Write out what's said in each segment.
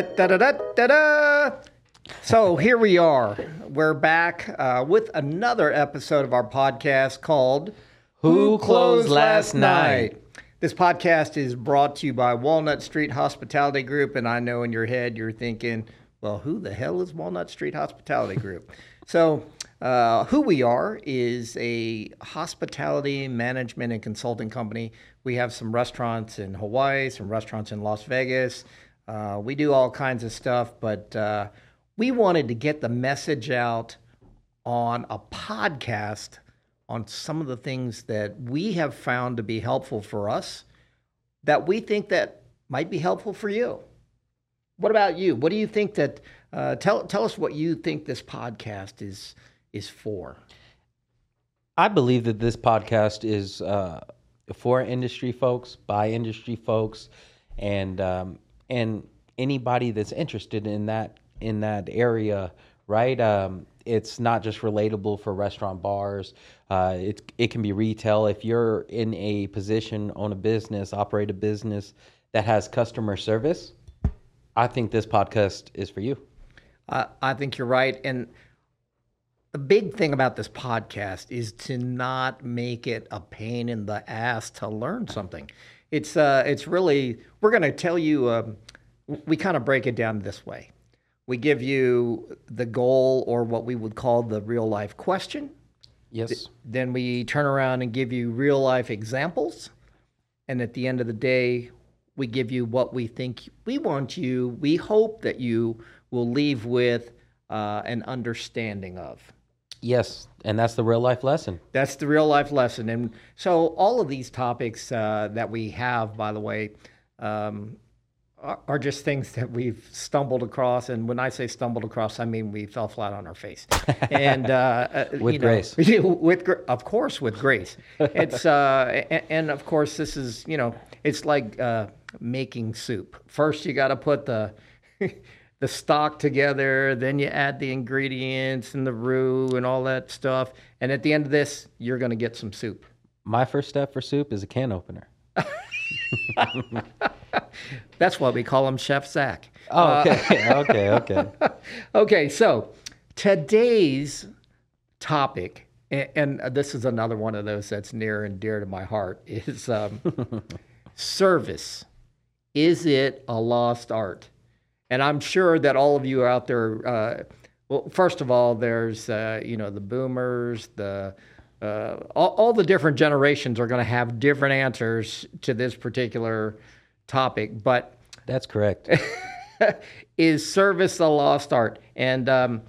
Da, da, da, da, da, da. So here we are. We're back uh, with another episode of our podcast called Who Closed Last Night? This podcast is brought to you by Walnut Street Hospitality Group. And I know in your head you're thinking, well, who the hell is Walnut Street Hospitality Group? so, uh, who we are is a hospitality management and consulting company. We have some restaurants in Hawaii, some restaurants in Las Vegas. Uh, we do all kinds of stuff, but uh, we wanted to get the message out on a podcast on some of the things that we have found to be helpful for us that we think that might be helpful for you. What about you? What do you think that uh, tell tell us what you think this podcast is is for? I believe that this podcast is uh, for industry folks, by industry folks, and um, and anybody that's interested in that in that area, right? Um, it's not just relatable for restaurant bars. Uh, it it can be retail. If you're in a position, own a business, operate a business that has customer service, I think this podcast is for you. Uh, I think you're right, and the big thing about this podcast is to not make it a pain in the ass to learn something. It's uh, it's really we're going to tell you. Um, we kind of break it down this way. We give you the goal or what we would call the real life question. Yes. Then we turn around and give you real life examples. And at the end of the day, we give you what we think we want you, we hope that you will leave with uh, an understanding of. Yes, and that's the real life lesson. That's the real life lesson. And so, all of these topics uh, that we have, by the way, um, are, are just things that we've stumbled across. And when I say stumbled across, I mean we fell flat on our face. And uh, uh, With you know, grace. with of course, with grace. It's uh, and, and of course, this is you know, it's like uh, making soup. First, you got to put the the stock together, then you add the ingredients and the roux and all that stuff. And at the end of this, you're going to get some soup. My first step for soup is a can opener. That's why we call him Chef Zach. Oh, okay, okay, okay. Okay, so today's topic, and, and this is another one of those that's near and dear to my heart, is um, service. Is it a lost art? And I'm sure that all of you out there, uh, well, first of all, there's uh, you know the boomers, the uh, all, all the different generations are going to have different answers to this particular topic, but That's correct. is service a lost art? And um,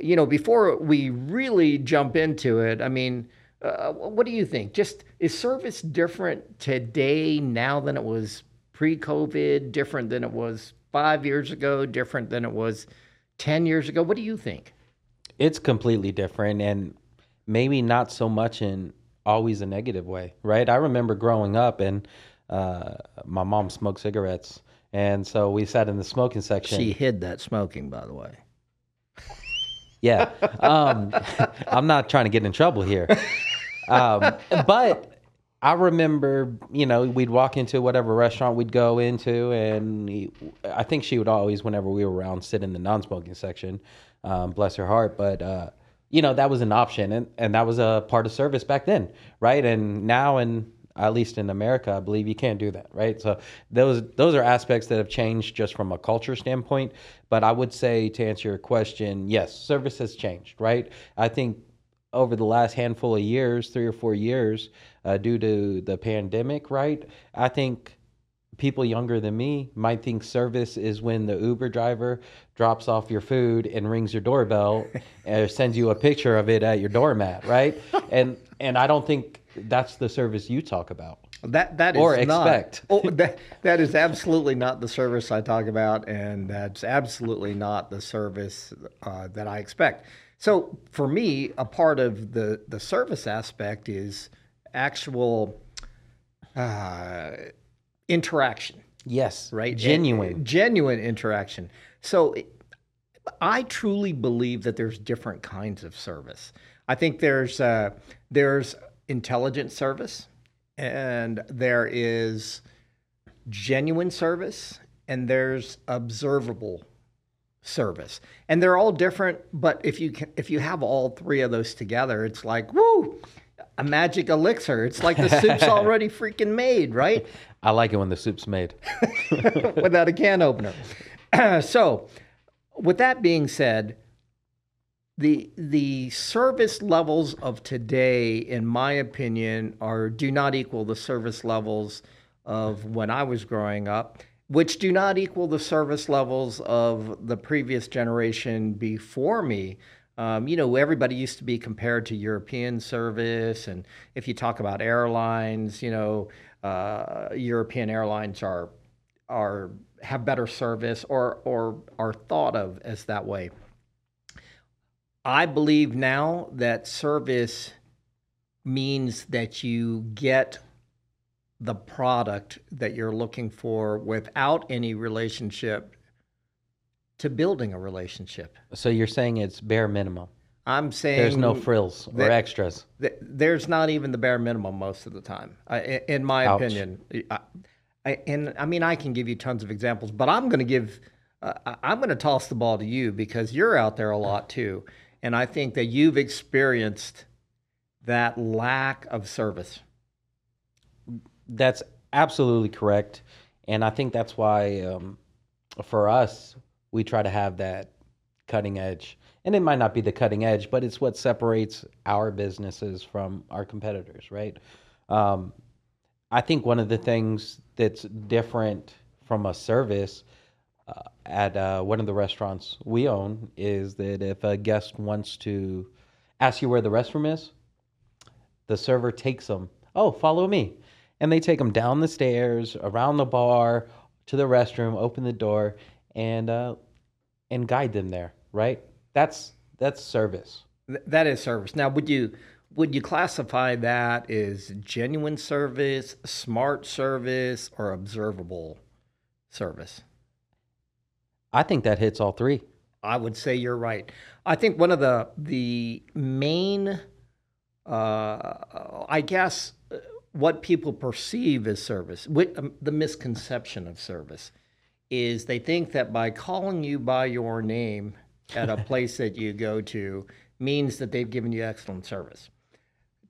you know, before we really jump into it, I mean, uh, what do you think? Just is service different today now than it was pre-COVID? Different than it was five years ago? Different than it was ten years ago? What do you think? It's completely different and maybe not so much in always a negative way, right? I remember growing up and uh, my mom smoked cigarettes. And so we sat in the smoking section. She hid that smoking, by the way. Yeah. Um, I'm not trying to get in trouble here. Um, but I remember, you know, we'd walk into whatever restaurant we'd go into, and he- I think she would always, whenever we were around, sit in the non smoking section. Um, bless her heart. But, uh, you know, that was an option, and, and that was a part of service back then, right? And now, and at least in America, I believe you can't do that, right? So those those are aspects that have changed just from a culture standpoint. But I would say to answer your question, yes, service has changed, right? I think over the last handful of years, three or four years, uh, due to the pandemic, right? I think people younger than me might think service is when the Uber driver drops off your food and rings your doorbell and sends you a picture of it at your doormat, right? And and I don't think that's the service you talk about. That that is Or not- expect. oh, that that is absolutely not the service I talk about, and that's absolutely not the service uh, that I expect. So for me, a part of the the service aspect is actual uh, interaction, Yes, right? Genuine. Genuine interaction. So it- I truly believe that there's different kinds of service. I think there's uh, there's intelligent service, and there is genuine service, and there's observable service. And they're all different, but if you can, if you have all three of those together, it's like, woo, a magic elixir. It's like the soup's already freaking made, right? I like it when the soup's made. Without a can opener. so, with that being said, the the service levels of today, in my opinion, are do not equal the service levels of when I was growing up, which do not equal the service levels of the previous generation before me. Um, you know, everybody used to be compared to European service, and if you talk about airlines, you know, uh, European airlines are are have better service or or are thought of as that way. I believe now that service means that you get the product that you're looking for without any relationship to building a relationship. So you're saying it's bare minimum. I'm saying There's no frills or that- extras. th- there's not even the bare minimum most of the time, I, in my Ouch. opinion. I, I, and I mean, I can give you tons of examples, but I'm going to give, uh, I'm going to toss the ball to you because you're out there a lot too, and I think that you've experienced that lack of service. That's absolutely correct, and I think that's why um, for us we try to have that cutting edge. And it might not be the cutting edge, but it's what separates our businesses from our competitors, right? Um, I think one of the things that's different from a service uh, at uh, one of the restaurants we own is that if a guest wants to ask you where the restroom is, the server takes them. Oh, follow me, and they take them down the stairs, around the bar, to the restroom, open the door, and uh, and guide them there. Right? That's that's service. Th- that is service. Now, would you would you classify that as genuine service, smart service, or observable service? I think that hits all three. I would say you're right. I think one of the the main, uh, I guess, uh, what people perceive as service, with, um, the misconception of service, is they think that by calling you by your name at a place that you go to means that they've given you excellent service.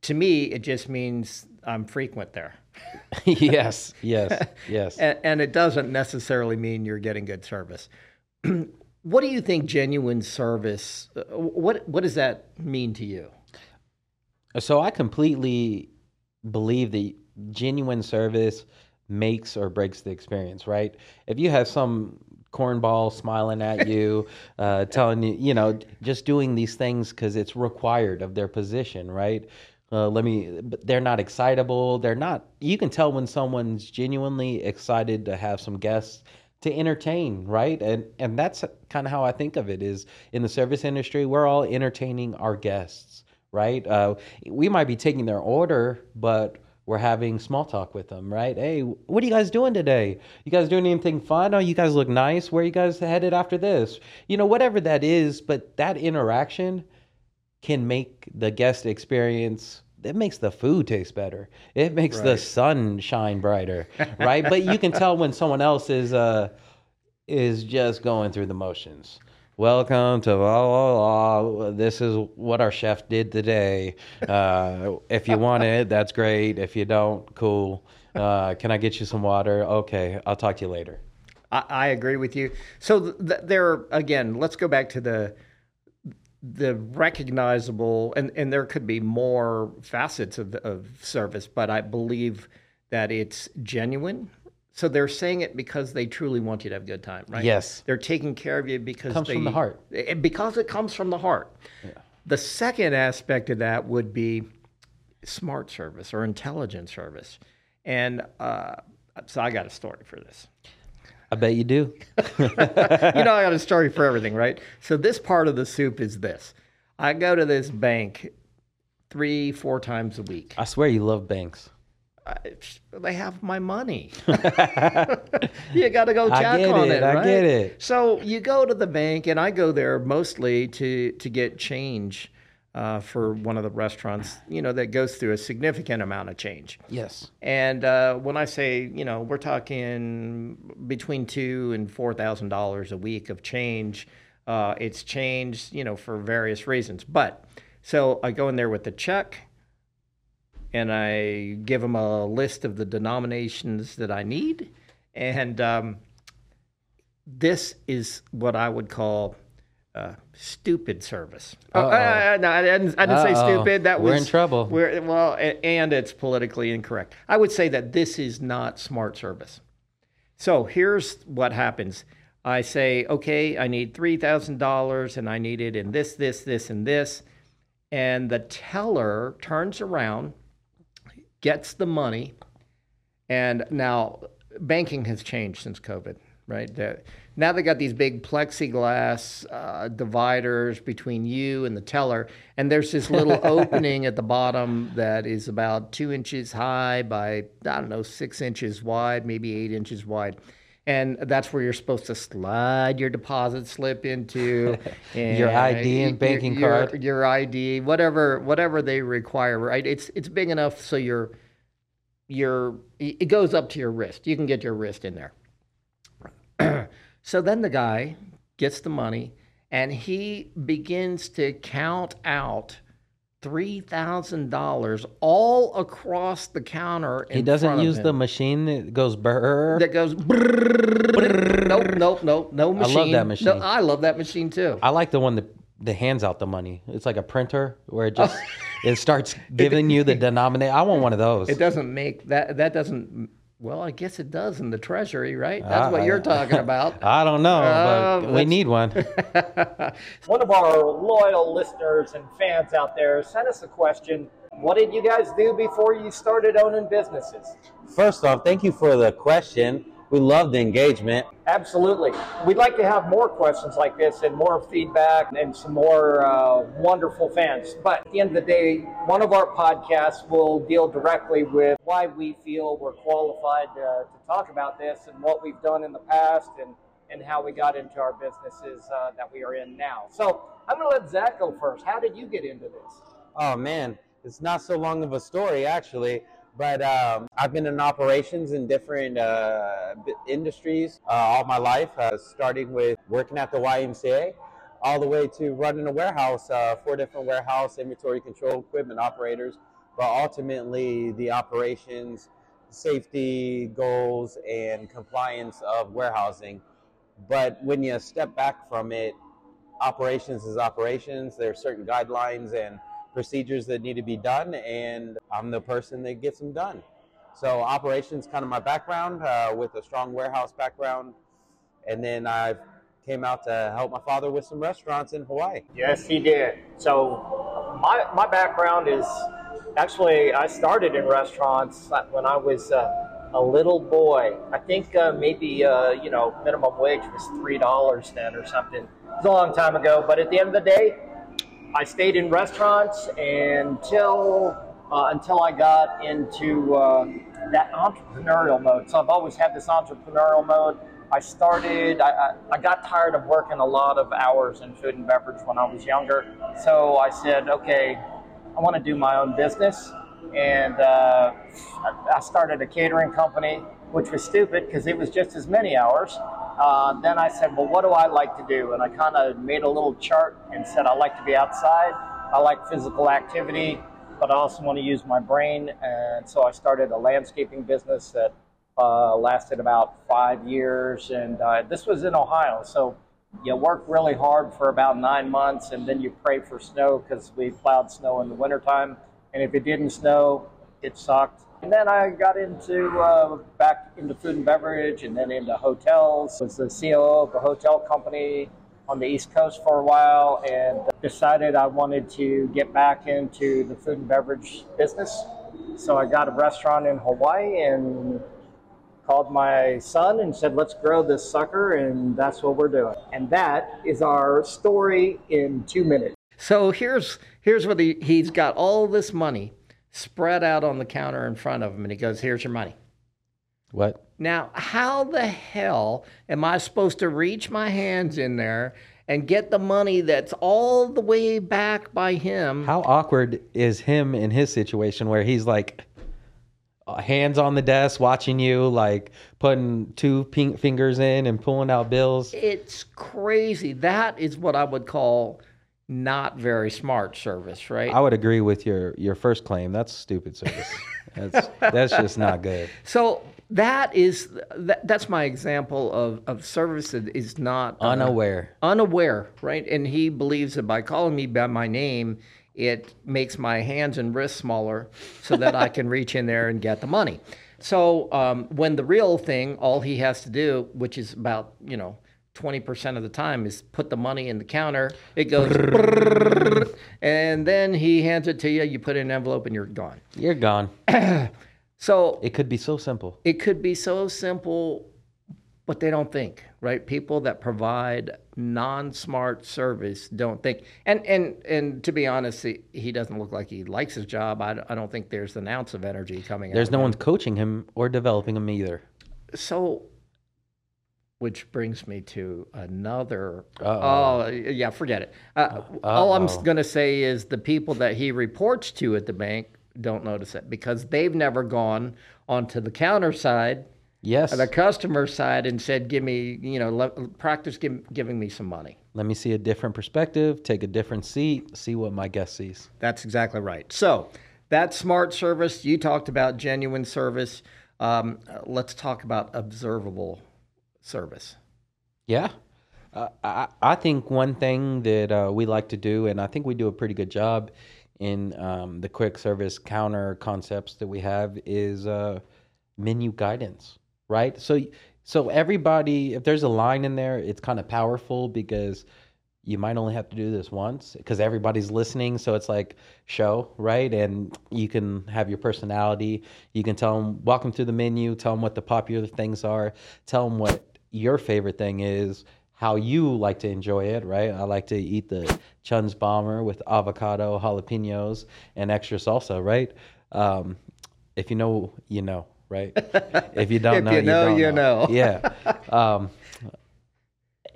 To me, it just means I'm frequent there. yes, yes, yes. And, and it doesn't necessarily mean you're getting good service. what do you think genuine service? uh, What what does that mean to you? So I completely believe that genuine service makes or breaks the experience, right? If you have some cornball smiling at you, uh, telling you, you know, just doing these things because it's required of their position, right? Uh, let me, but they're not excitable. They're not, you can tell when someone's genuinely excited to have some guests to entertain, right? And and that's kind of how I think of it is in the service industry, we're all entertaining our guests, right? Uh, we might be taking their order, but we're having small talk with them, right? Hey, what are you guys doing today? You guys doing anything fun? Oh, you guys look nice. Where are you guys headed after this? You know, whatever that is, but that interaction can make the guest experience it makes the food taste better it makes the sun shine brighter right but you can tell when someone else is uh is just going through the motions welcome to blah, blah, blah. this is what our chef did today uh if you want it that's great if you don't cool uh can i get you some water okay i'll talk to you later I, I agree with you. So th- th- there again, let's go back to the the recognizable, and and there could be more facets of of service, but I believe that it's genuine. So they're saying it because they truly want you to have a good time, right? Yes. They're taking care of you because Comes they, from the heart. it- because it comes from the heart. The second aspect of that would be smart service or intelligent service, and uh, so I got a story for this. i bet you do you know, I got a story for everything, right? So this part of the soup is this: I go to this bank three, four times a week. i swear you love banks I, they have my money. you got to go check on it, it. I right? get it. So you go to the bank, and I go there mostly to to get change uh, for one of the restaurants, you know, that goes through a significant amount of change. Yes. And uh, when I say, you know, we're talking between two and four thousand dollars a week of change. Uh, it's changed, you know, for various reasons. But so I go in there with the check, and I give them a list of the denominations that I need, and um, this is what I would call uh, stupid service. Oh, uh, no, I didn't, I didn't say stupid. That was, we're in trouble. We're, well, and it's politically incorrect. I would say that this is not smart service. So here's what happens. I say, okay, I need three thousand dollars, and I need it in this, this, this, and this, and the teller turns around, gets the money, and now banking has changed since COVID, right? Now they got these big plexiglass uh, dividers between you and the teller, and there's this little opening at the bottom that is about two inches high by I don't know six inches wide, maybe eight inches wide. And that's where you're supposed to slide your deposit slip into and Your ID and banking your, card. your ID, whatever whatever they require, right? It's it's big enough so your your it goes up to your wrist. You can get your wrist in there. so then the guy gets the money and he begins to count out three thousand dollars all across the counter. He doesn't use the machine that goes brrr. that goes. brrrr. Nope, nope, nope, no love machine. that No, machine. I love that machine too. I like the one that that hands out the money. It's like a printer where it oh. just Oh. it starts giving you the denominator. I want one of those. It doesn't make that. That doesn't. Well, I guess it does in the treasury, right? That's what you're talking about. I don't know, Uh, but we let's- need one. One of our loyal listeners and fans out there sent us a question. What did you guys do before you started owning businesses? First off, thank you for the question. We love the engagement. Absolutely. We'd like to have more questions like this and more feedback and some more uh, wonderful fans. But at the end of the day, one of our podcasts will deal directly with why we feel we're qualified uh, to talk about this and what we've done in the past and, and how we got into our businesses uh, that we are in now. So I'm going to let Zach go first. How did you get into this? Oh man, it's not so long of a story actually, but um, I've been in operations in different uh, industries uh, all my life, uh, starting with working at the YMCA, all the way to running a warehouse, uh, four different warehouse inventory control equipment operators, but ultimately the operations, safety goals, and compliance of warehousing. But when you step back from it, operations is operations. There are certain guidelines and procedures that need to be done, and I'm the person that gets them done. So operations kind of my background uh, with a strong warehouse background, and then I came out to help my father with some restaurants in Hawaii. Yes, he did. So my my background is actually I started in restaurants when I was uh, a little boy. I think uh, maybe uh, you know minimum wage was three dollars then or something. It's a long time ago, but at the end of the day, I stayed in restaurants until uh, until I got into uh, that entrepreneurial mode. So I've always had this entrepreneurial mode. I started. I, I, I got tired of working a lot of hours in food and beverage when I was younger. So I said, okay, I want to do my own business, and uh, I, I started a catering company, which was stupid because it was just as many hours. Uh, then I said, well, what do I like to do? And I kind of made a little chart and said, I like to be outside. I like physical activity, but I also want to use my brain. And so I started a landscaping business that uh, lasted about five years. And uh, this was in Ohio. So you work really hard for about nine months and then you pray for snow because we plowed snow in the wintertime. And if it didn't snow, it sucked. And then I got into uh, back into food and beverage, and then into hotels. Was the CEO of a hotel company on the East Coast for a while, and decided I wanted to get back into the food and beverage business. So I got a restaurant in Hawaii and called my son and said, "Let's grow this sucker," and that's what we're doing. And that is our story in two minutes. So here's here's what he he's got all this money spread out on the counter in front of him, and he goes, "Here's your money." What? Now, how the hell am I supposed to reach my hands in there and get the money that's all the way back by him? How awkward is him in his situation where he's like uh, hands on the desk watching you, like putting two pink fingers in and pulling out bills? It's crazy. That is what I would call not very smart service, right? I would agree with your your first claim. That's stupid service. that's that's just not good. So that is that, that's my example of, of service that is not uh, Unaware. unaware, right? And he believes that by calling me by my name, it makes my hands and wrists smaller so that I can reach in there and get the money. So um, when the real thing, all he has to do, which is about you know. 20% of the time is put the money in the counter. It goes, and then he hands it to you. You put it in an envelope and you're gone. You're gone. So It could be so simple. it could be so simple, but they don't think, right? People that provide non-smart service don't think. And and and to be honest, he, he doesn't look like he likes his job. I, I don't think there's an ounce of energy coming There's no one coaching him or developing him either. So, which brings me to another. Uh-oh. Oh yeah, forget it. Uh, all I'm going to say is the people that he reports to at the bank don't notice it because they've never gone onto the counter side Yes. the customer side and said, "Give me, you know, let, practice give, giving me some money." Let me see a different perspective, take a different seat, see what my guest sees. That's exactly right. So that smart service. You talked about genuine service. Um, let's talk about observable service. Yeah. Uh, I, I think one thing that uh, we like to do, and I think we do a pretty good job in um, the quick service counter concepts that we have, is uh, menu guidance, right? So, so everybody, if there's a line in there, it's kind of powerful because you might only have to do this once because everybody's listening. So it's like show, right? And you can have your personality. You can tell them, walk them through the menu, tell them what the popular things are, tell them what your favorite thing is, how you like to enjoy it, right? I like to eat the Chun's Bomber with avocado, jalapenos, and extra salsa, right? Um, if you know, you know, right? If you don't If know, you know, don't you know. Yeah. Um,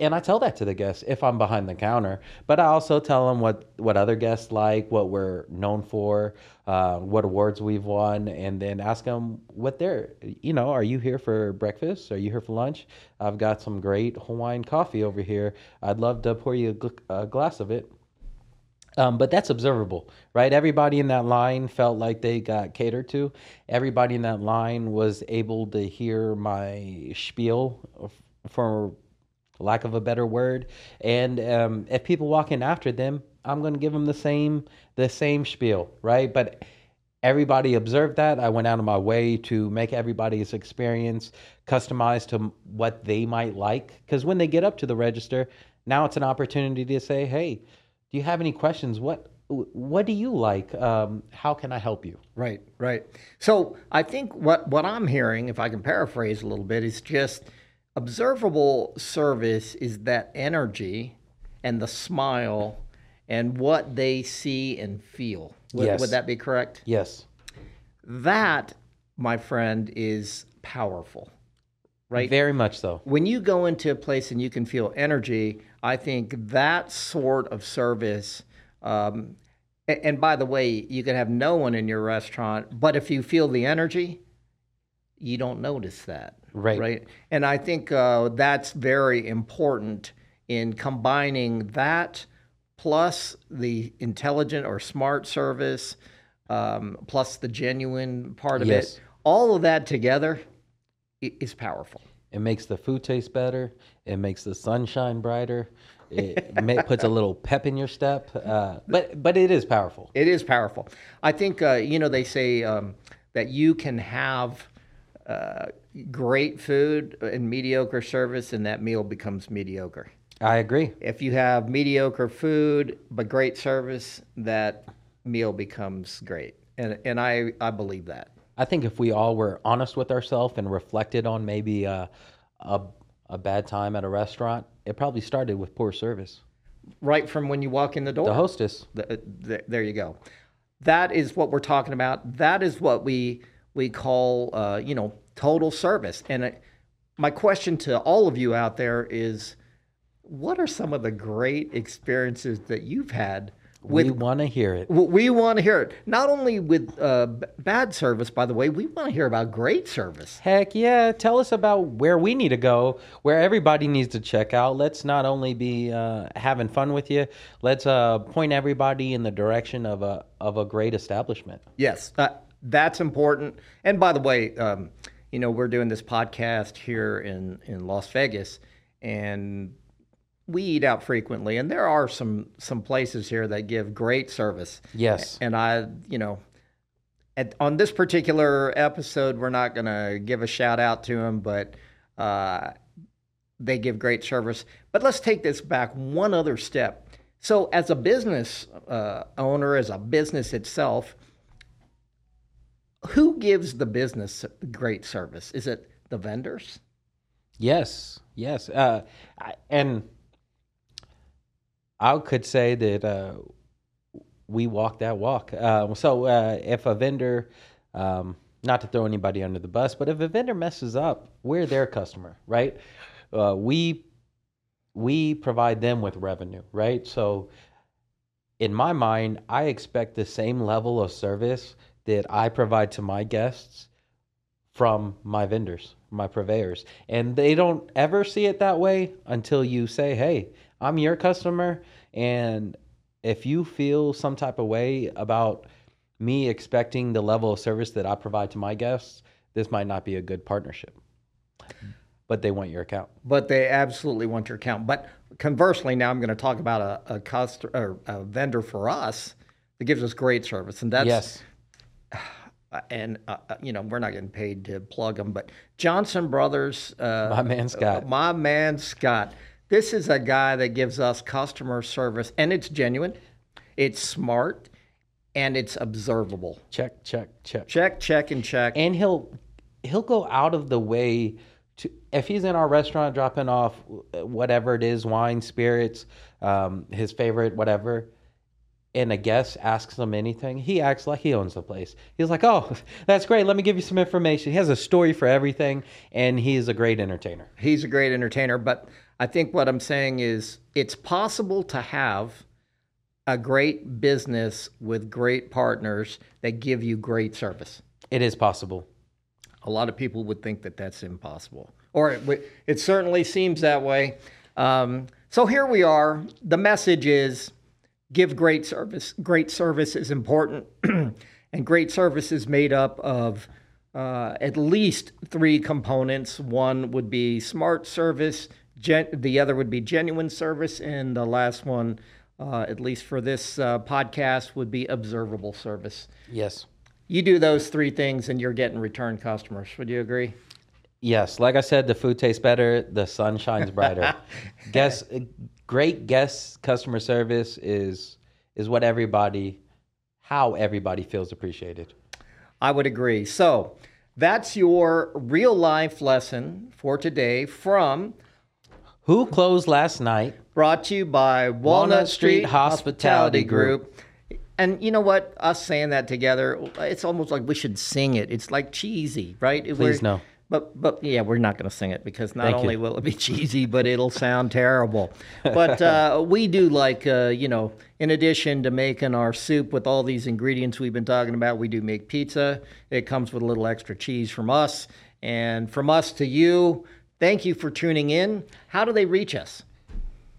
and I tell that to the guests if I'm behind the counter. But I also tell them what what other guests like, what we're known for, uh, what awards we've won, and then ask them what they're. You know, are you here for breakfast? Are you here for lunch? I've got some great Hawaiian coffee over here. I'd love to pour you a, gl- a glass of it. Um, but that's observable, right? Everybody in that line felt like they got catered to. Everybody in that line was able to hear my spiel, for lack of a better word. And um, if people walk in after them, I'm going to give them the same the same spiel, right? But everybody observed that. I went out of my way to make everybody's experience customized to what they might like. Because when they get up to the register, now it's an opportunity to say, "Hey, do you have any questions? What what do you like? Um, how can I help you?" Right, right. So I think what what I'm hearing, if I can paraphrase a little bit, is just observable service is that energy and the smile and what they see and feel. Would, Yes. would that be correct? Yes. That, my friend, is powerful. Right? Very much so. when you go into a place and you can feel energy, I think that sort of service. Um, a- and by the way, you can have no one in your restaurant, but if you feel the energy, you don't notice that. Right. Right. And I think uh, that's very important in combining that plus the intelligent or smart service, um, plus the genuine part of Yes. it. All of that together is powerful. It makes the food taste better. It makes the sunshine brighter. It ma- puts a little pep in your step. Uh, but but it is powerful. It is powerful. I think uh, you know they say um, that you can have uh, great food and mediocre service, and that meal becomes mediocre. I agree. If you have mediocre food but great service, that meal becomes great, and and I I believe that. I think if we all were honest with ourselves and reflected on maybe uh, a a bad time at a restaurant, it probably started with poor service. Right from when you walk in the door. The hostess. Th- th- there you go. That is what we're talking about. That is what we we call, uh, you know, total service. And I, my question to all of you out there is what are some of the great experiences that you've had with we want to hear it. we want to hear it not only with uh, bad service by the way we want to hear about great service Heck yeah. Tell us about where we need to go, where everybody needs to check out. Let's not only be uh, having fun with you, let's uh, point everybody in the direction of a, of a great establishment. Yes, uh, that's important. And by the way, um, you know, we're doing this podcast here in, in Las Vegas, and we eat out frequently, and there are some some places here that give great service. Yes. And I, you know, at, on this particular episode, we're not going to give a shout out to them, but uh, they give great service. But let's take this back one other step. So, as a business uh, owner, as a business itself, who gives the business great service? Is it the vendors? Yes, yes, uh, I, and I could say that uh, we walk that walk. Uh, so uh, if a vendor, um, not to throw anybody under the bus, but if a vendor messes up, we're their customer, right? Uh, we we provide them with revenue, right? So in my mind, I expect the same level of service that I provide to my guests from my vendors, my purveyors. And they don't ever see it that way until you say, hey, I'm your customer. And if you feel some type of way about me expecting the level of service that I provide to my guests, this might not be a good partnership. But they want your account. But they absolutely want your account. But conversely, now I'm going to talk about a, a customer, a vendor for us that gives us great service, and that's yes. Uh, and uh, uh, you know we're not getting paid to plug them, but Johnson Brothers, uh, My man Scott. uh, my man Scott. This is a guy that gives us customer service, and it's genuine, it's smart, and it's observable. Check, check, check. Check, check, and check. and he'll he'll go out of the way to if he's in our restaurant dropping off whatever it is wine spirits um, his favorite whatever and a guest asks him anything he acts like he owns the place he's like oh that's great let me give you some information he has a story for everything and he's a great entertainer He's a great entertainer, but I think what I'm saying is it's possible to have a great business with great partners that give you great service. it is possible A lot of people would think that that's impossible, or it, it certainly seems that way. Um, so here we are. The message is give great service. Great service is important, and great service is made up of uh, at least three components. One would be smart service, gen- the other would be genuine service, and the last one, uh, at least for this uh, podcast, would be observable service. yes You do those three things and you're getting return customers. Would you agree? Yes, like I said, the food tastes better, the sun shines brighter. guest, great guest customer service is is what everybody, how everybody feels appreciated. I would agree. So that's your real life lesson for today from Who closed last night? brought to you by Walnut, Street, Hospitality Group. And you know what? Us saying that together, it's almost like we should sing it. It's like cheesy, right? Please no. But but yeah, we're not going to sing it because not Thank you. only will it be cheesy, but it'll sound terrible. But uh, we do like uh, you know, in addition to making our soup with all these ingredients we've been talking about, we do make pizza. It comes with a little extra cheese from us, and from us to you. Thank you for tuning in. How do they reach us?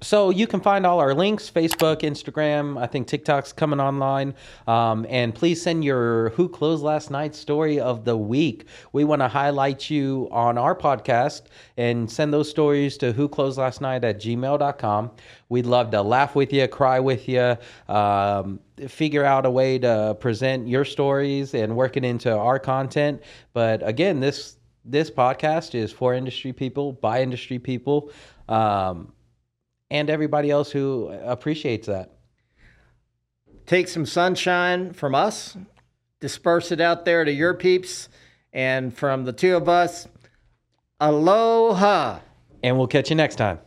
So you can find all our links: Facebook, Instagram. I think TikTok's coming online. Um, and please send your "Who Closed Last Night" story of the week. We want to highlight you on our podcast and send those stories to "Who Closed Last Night" at gmail.com. We'd love to laugh with you, cry with you, um, figure out a way to present your stories and work it into our content. But again, this this podcast is for industry people, by industry people. Um, and everybody else who appreciates that. take some sunshine from us, disperse it out there to your peeps, and from the two of us, aloha. And we'll catch you next time.